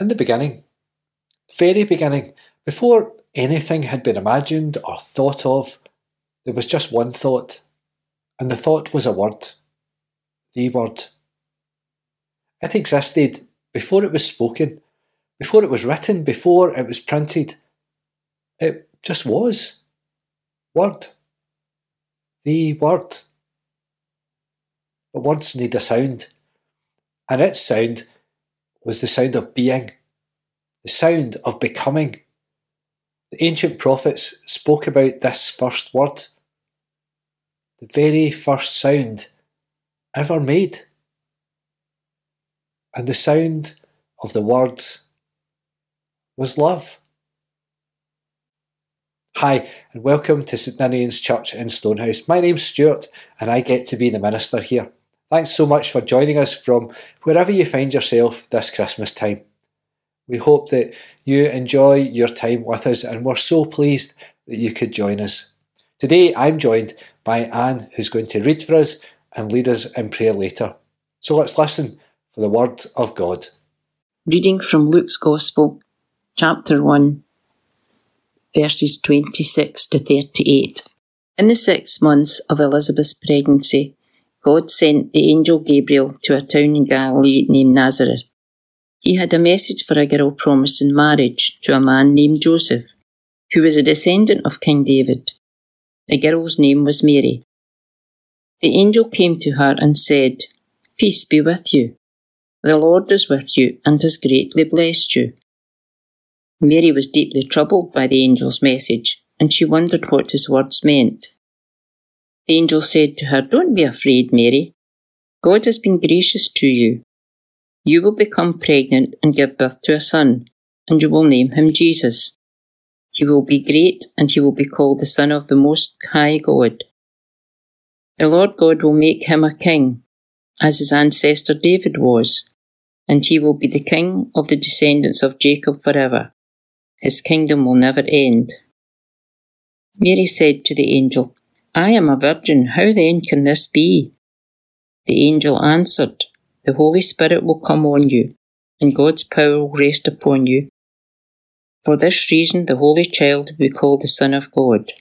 In the beginning, very beginning, before anything had been imagined or thought of, there was just one thought, and the thought was a word, the word. It existed before it was spoken, before it was written, before it was printed. It just was. Word. The word. But words need a sound, and its sound was the sound of being, the sound of becoming. The ancient prophets spoke about this first word, the very first sound ever made. And the sound of the word was love. Hi, and welcome to St Ninian's Church in Stonehouse. My name's Stuart, and I get to be the minister here. Thanks so much for joining us from wherever you find yourself this Christmas time. We hope that you enjoy your time with us, and we're so pleased that you could join us. Today, I'm joined by Anne, who's going to read for us and lead us in prayer later. So let's listen for the Word of God. Reading from Luke's Gospel, chapter 1, verses 26 to 38. In the six months of Elizabeth's pregnancy, God sent the angel Gabriel to a town in Galilee named Nazareth. He had a message for a girl promised in marriage to a man named Joseph, who was a descendant of King David. The girl's name was Mary. The angel came to her and said, Peace be with you. The Lord is with you and has greatly blessed you. Mary was deeply troubled by the angel's message, and she wondered what his words meant. The angel said to her, Don't be afraid, Mary. God has been gracious to you. You will become pregnant and give birth to a son, and you will name him Jesus. He will be great, and he will be called the Son of the Most High God. The Lord God will make him a king, as his ancestor David was, and he will be the king of the descendants of Jacob forever. His kingdom will never end. Mary said to the angel, I am a virgin, how then can this be? The angel answered, The Holy Spirit will come on you, and God's power will rest upon you. For this reason, the Holy Child will be called the Son of God.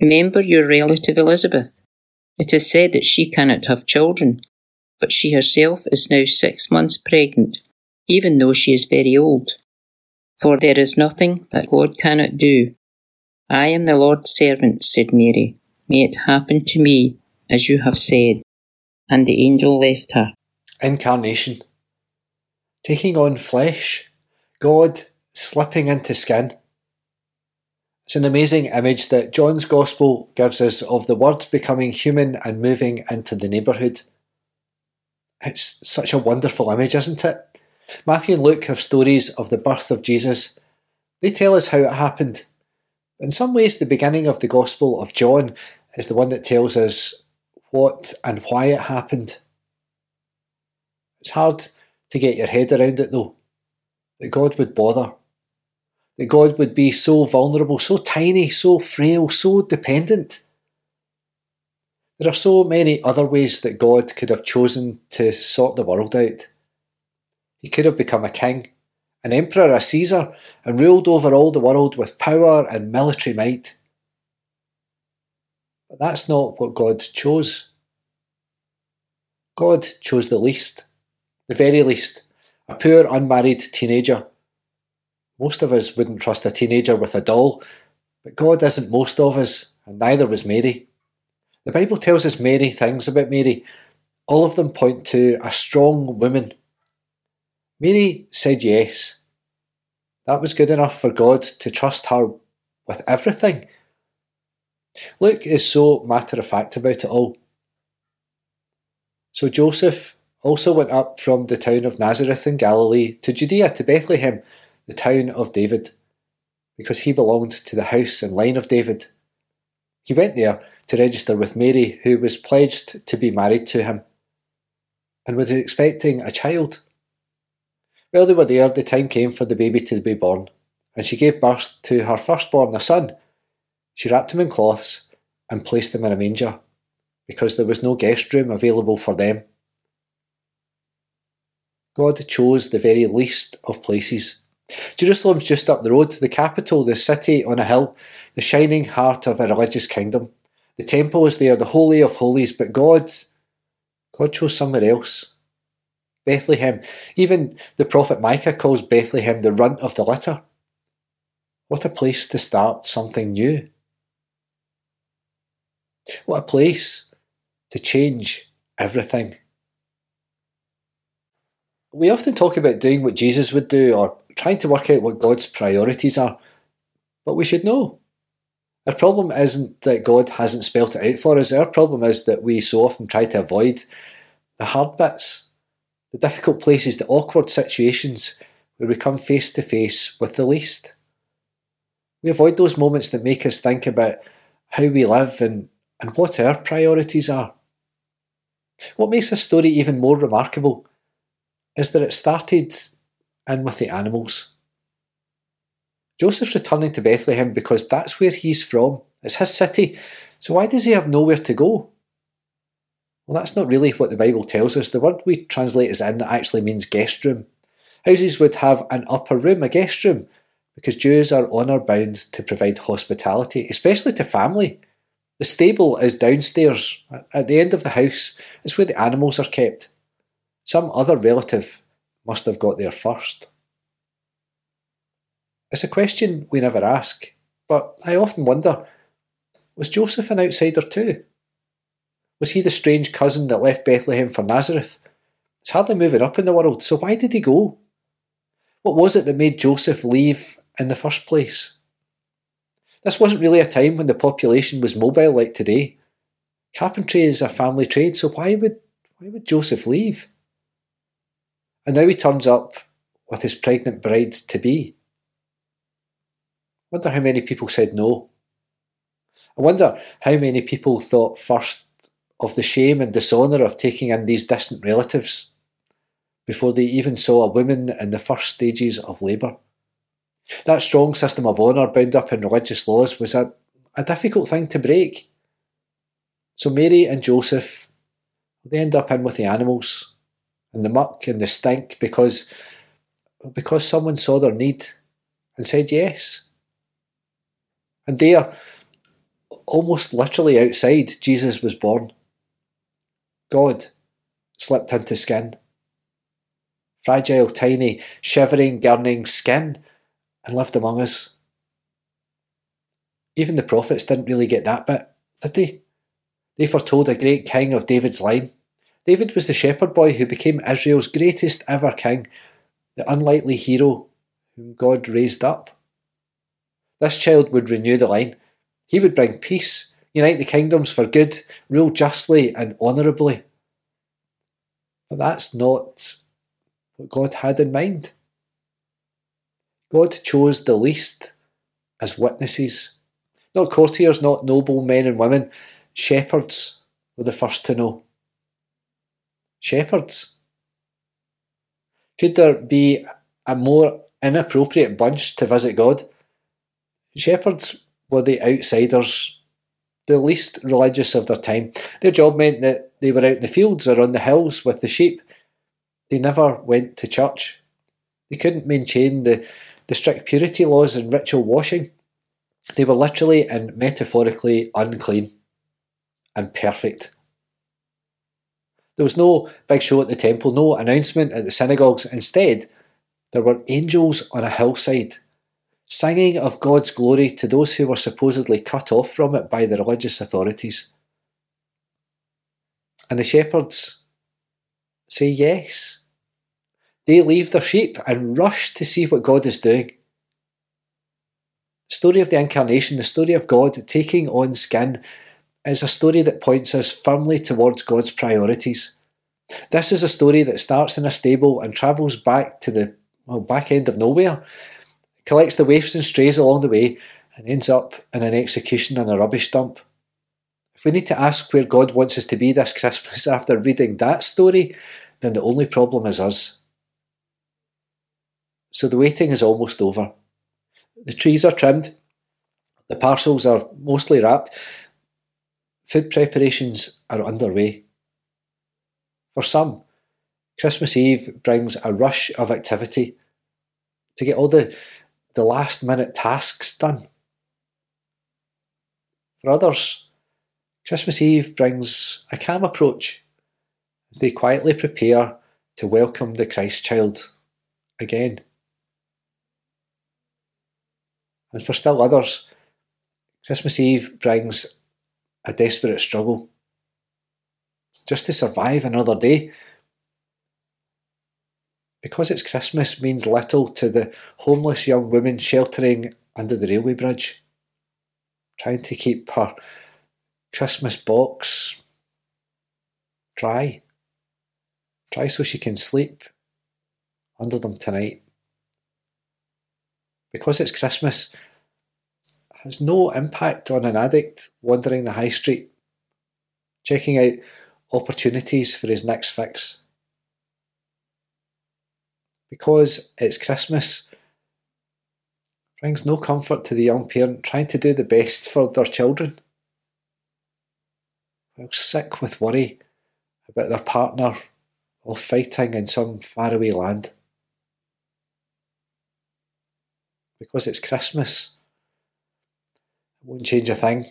Remember your relative Elizabeth it is said that she cannot have children, but she herself is now six months pregnant, even though she is very old. For there is nothing that God cannot do. I am the Lord's servant, said Mary. May it happen to me as you have said. And the angel left her. Incarnation. Taking on flesh. God slipping into skin. It's an amazing image that John's Gospel gives us of the Word becoming human and moving into the neighbourhood. It's such a wonderful image, isn't it? Matthew and Luke have stories of the birth of Jesus. They tell us how it happened. In some ways, the beginning of the Gospel of John is the one that tells us what and why it happened. It's hard to get your head around it though, that God would bother that God would be so vulnerable, so tiny, so frail, so dependent. There are so many other ways that God could have chosen to sort the world out. He could have become a king, an emperor, a Caesar, and ruled over all the world with power and military might. But that's not what God chose. God chose the least, the very least, a poor unmarried teenager most of us wouldn't trust a teenager with a doll, but God isn't most of us, and neither was Mary. The Bible tells us many things about Mary. All of them point to a strong woman. Mary said yes. That was good enough for God to trust her with everything. Luke is so matter of fact about it all. So Joseph also went up from the town of Nazareth in Galilee to Judea to Bethlehem the town of David, because he belonged to the house and line of David. He went there to register with Mary, who was pledged to be married to him, and was expecting a child. While they were there, the time came for the baby to be born, and she gave birth to her firstborn, a son. She wrapped him in cloths and placed him in a manger, because there was no guest room available for them. God chose the very least of places. Jerusalem's just up the road, the capital, the city on a hill, the shining heart of a religious kingdom. The temple is there, the holy of holies, but God, God chose somewhere else. Bethlehem. Even the prophet Micah calls Bethlehem the runt of the litter. What a place to start something new. What a place to change everything. We often talk about doing what Jesus would do or trying to work out what God's priorities are, but we should know. Our problem isn't that God hasn't spelt it out for us, our problem is that we so often try to avoid the hard bits, the difficult places, the awkward situations where we come face to face with the least. We avoid those moments that make us think about how we live and, and what our priorities are. What makes this story even more remarkable is that it started in with the animals. Joseph's returning to Bethlehem because that's where he's from. It's his city. So why does he have nowhere to go? Well, that's not really what the Bible tells us. The word we translate as inn actually means guest room. Houses would have an upper room, a guest room, because Jews are honour bound to provide hospitality, especially to family. The stable is downstairs. At the end of the house is where the animals are kept. Some other relative must have got there first. It's a question we never ask, but I often wonder was Joseph an outsider too? Was he the strange cousin that left Bethlehem for Nazareth? It's hardly moving up in the world, so why did he go? What was it that made Joseph leave in the first place? This wasn't really a time when the population was mobile like today. Carpentry is a family trade, so why would why would Joseph leave? And now he turns up with his pregnant bride to be. I wonder how many people said no. I wonder how many people thought first of the shame and dishonour of taking in these distant relatives before they even saw a woman in the first stages of labour. That strong system of honour bound up in religious laws was a, a difficult thing to break. So Mary and Joseph, they end up in with the animals and the muck and the stink because because someone saw their need and said yes. And there, almost literally outside, Jesus was born. God slipped into skin. Fragile, tiny, shivering, gurning skin, and lived among us. Even the prophets didn't really get that bit, did they? They foretold a great king of David's line. David was the shepherd boy who became Israel's greatest ever king, the unlikely hero whom God raised up. This child would renew the line. He would bring peace, unite the kingdoms for good, rule justly and honourably. But that's not what God had in mind. God chose the least as witnesses. Not courtiers, not noble men and women, shepherds were the first to know. Shepherds. Could there be a more inappropriate bunch to visit God? Shepherds were the outsiders, the least religious of their time. Their job meant that they were out in the fields or on the hills with the sheep. They never went to church. They couldn't maintain the, the strict purity laws and ritual washing. They were literally and metaphorically unclean and perfect. There was no big show at the temple, no announcement at the synagogues. Instead, there were angels on a hillside singing of God's glory to those who were supposedly cut off from it by the religious authorities. And the shepherds say yes. They leave their sheep and rush to see what God is doing. The story of the incarnation, the story of God taking on skin, is a story that points us firmly towards God's priorities. This is a story that starts in a stable and travels back to the well, back end of nowhere collects the waifs and strays along the way, and ends up in an execution on a rubbish dump. If we need to ask where God wants us to be this Christmas after reading that story, then the only problem is us. So the waiting is almost over. The trees are trimmed, the parcels are mostly wrapped, food preparations are underway. For some, Christmas Eve brings a rush of activity to get all the, the last minute tasks done. For others, Christmas Eve brings a calm approach as they quietly prepare to welcome the Christ child again. And for still others, Christmas Eve brings a desperate struggle just to survive another day. Because it's Christmas means little to the homeless young woman sheltering under the railway bridge, trying to keep her Christmas box dry, dry so she can sleep under them tonight. Because it's Christmas has no impact on an addict wandering the high street, checking out opportunities for his next fix. Because it's Christmas brings no comfort to the young parent trying to do the best for their children. While sick with worry about their partner all fighting in some faraway land. Because it's Christmas won't change a thing.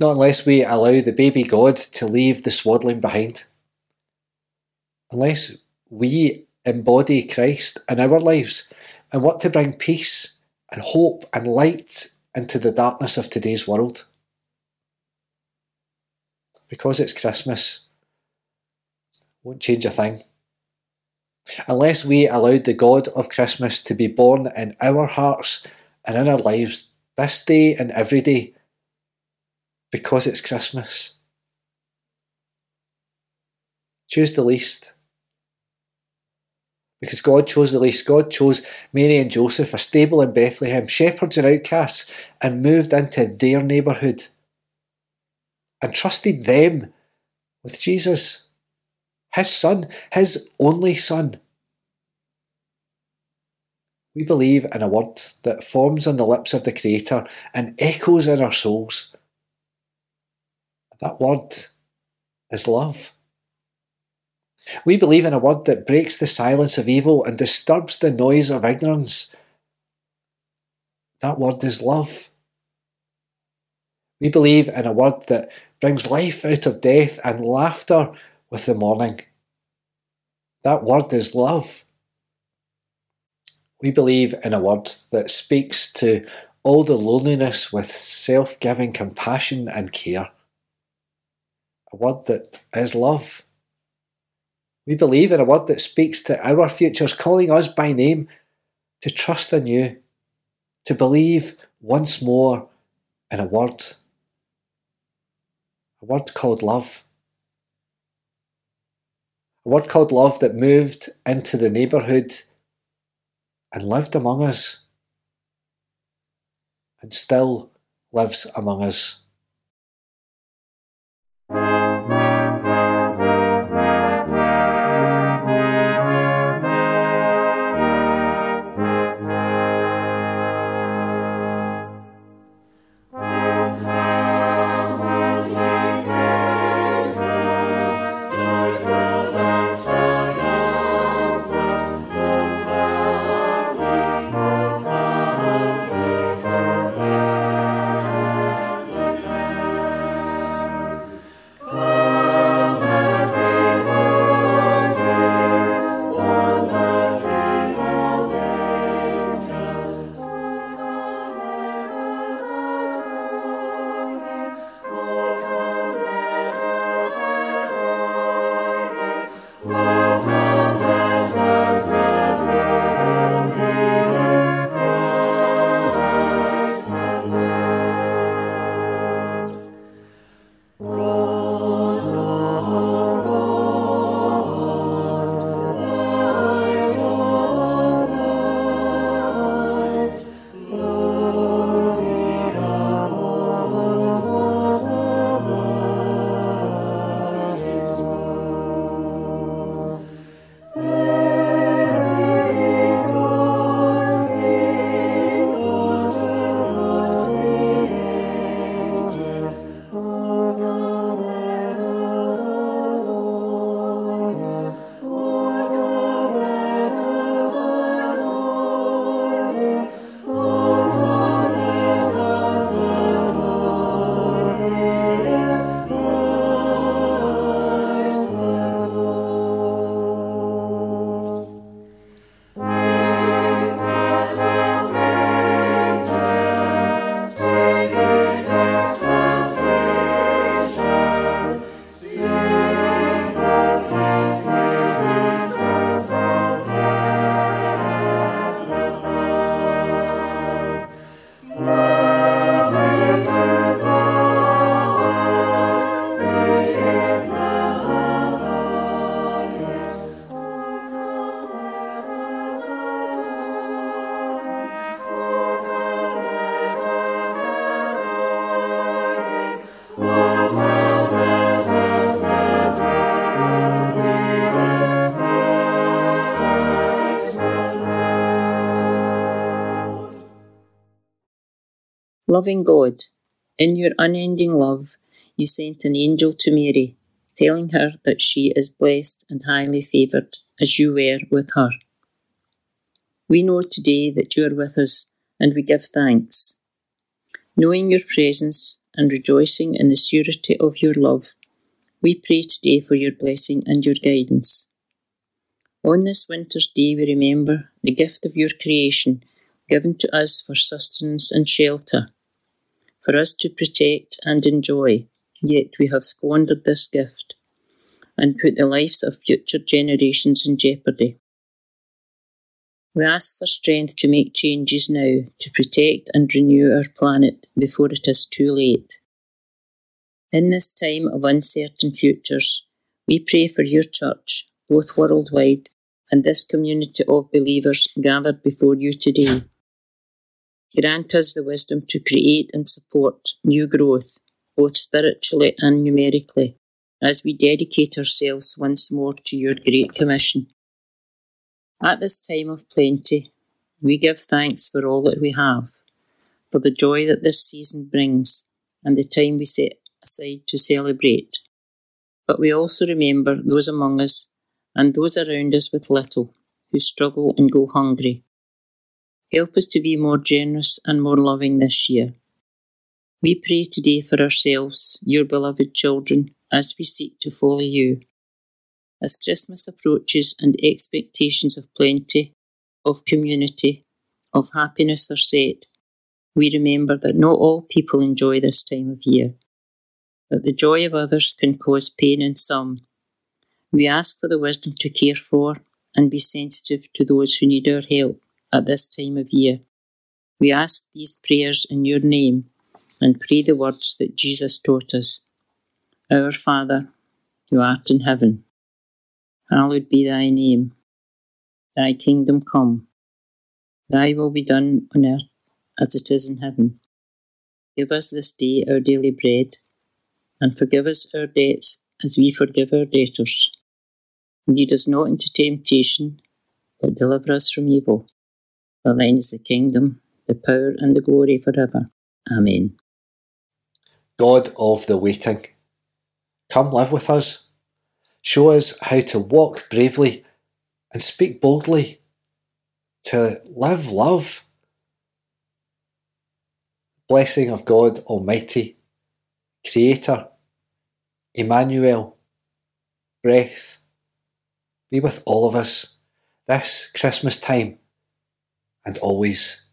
Not unless we allow the baby God to leave the swaddling behind. Unless we embody Christ in our lives and want to bring peace and hope and light into the darkness of today's world. Because it's Christmas, won't change a thing. Unless we allowed the God of Christmas to be born in our hearts and in our lives this day and every day because it's Christmas. Choose the least. Because God chose the least. God chose Mary and Joseph, a stable in Bethlehem, shepherds and outcasts, and moved into their neighbourhood and trusted them with Jesus, his son, his only son. We believe in a word that forms on the lips of the Creator and echoes in our souls. That word is love. We believe in a word that breaks the silence of evil and disturbs the noise of ignorance. That word is love. We believe in a word that brings life out of death and laughter with the morning. That word is love. We believe in a word that speaks to all the loneliness with self giving compassion and care. A word that is love. We believe in a word that speaks to our futures, calling us by name to trust in you, to believe once more in a word. A word called love. A word called love that moved into the neighbourhood and lived among us and still lives among us. Loving God, in your unending love, you sent an angel to Mary, telling her that she is blessed and highly favoured, as you were with her. We know today that you are with us, and we give thanks. Knowing your presence and rejoicing in the surety of your love, we pray today for your blessing and your guidance. On this winter's day, we remember the gift of your creation given to us for sustenance and shelter, for us to protect and enjoy, yet we have squandered this gift and put the lives of future generations in jeopardy. We ask for strength to make changes now to protect and renew our planet before it is too late. In this time of uncertain futures, we pray for your church, both worldwide and this community of believers gathered before you today. Grant us the wisdom to create and support new growth, both spiritually and numerically, as we dedicate ourselves once more to your Great Commission. At this time of plenty, we give thanks for all that we have, for the joy that this season brings, and the time we set aside to celebrate. But we also remember those among us and those around us with little who struggle and go hungry. Help us to be more generous and more loving this year. We pray today for ourselves, your beloved children, as we seek to follow you as Christmas approaches and expectations of plenty, of community, of happiness are set, we remember that not all people enjoy this time of year, that the joy of others can cause pain in some. We ask for the wisdom to care for and be sensitive to those who need our help at this time of year. We ask these prayers in your name and pray the words that Jesus taught us. Our Father, who art in heaven, Hallowed be thy name. Thy kingdom come. Thy will be done on earth as it is in heaven. Give us this day our daily bread, and forgive us our debts as we forgive our debtors. Lead us not into temptation, but deliver us from evil. For thine is the kingdom, the power, and the glory forever. Amen. God of the waiting, come live with us Show us how to walk bravely and speak boldly, to live love. Blessing of God Almighty, Creator, Emmanuel, breath, be with all of us this Christmas time and always.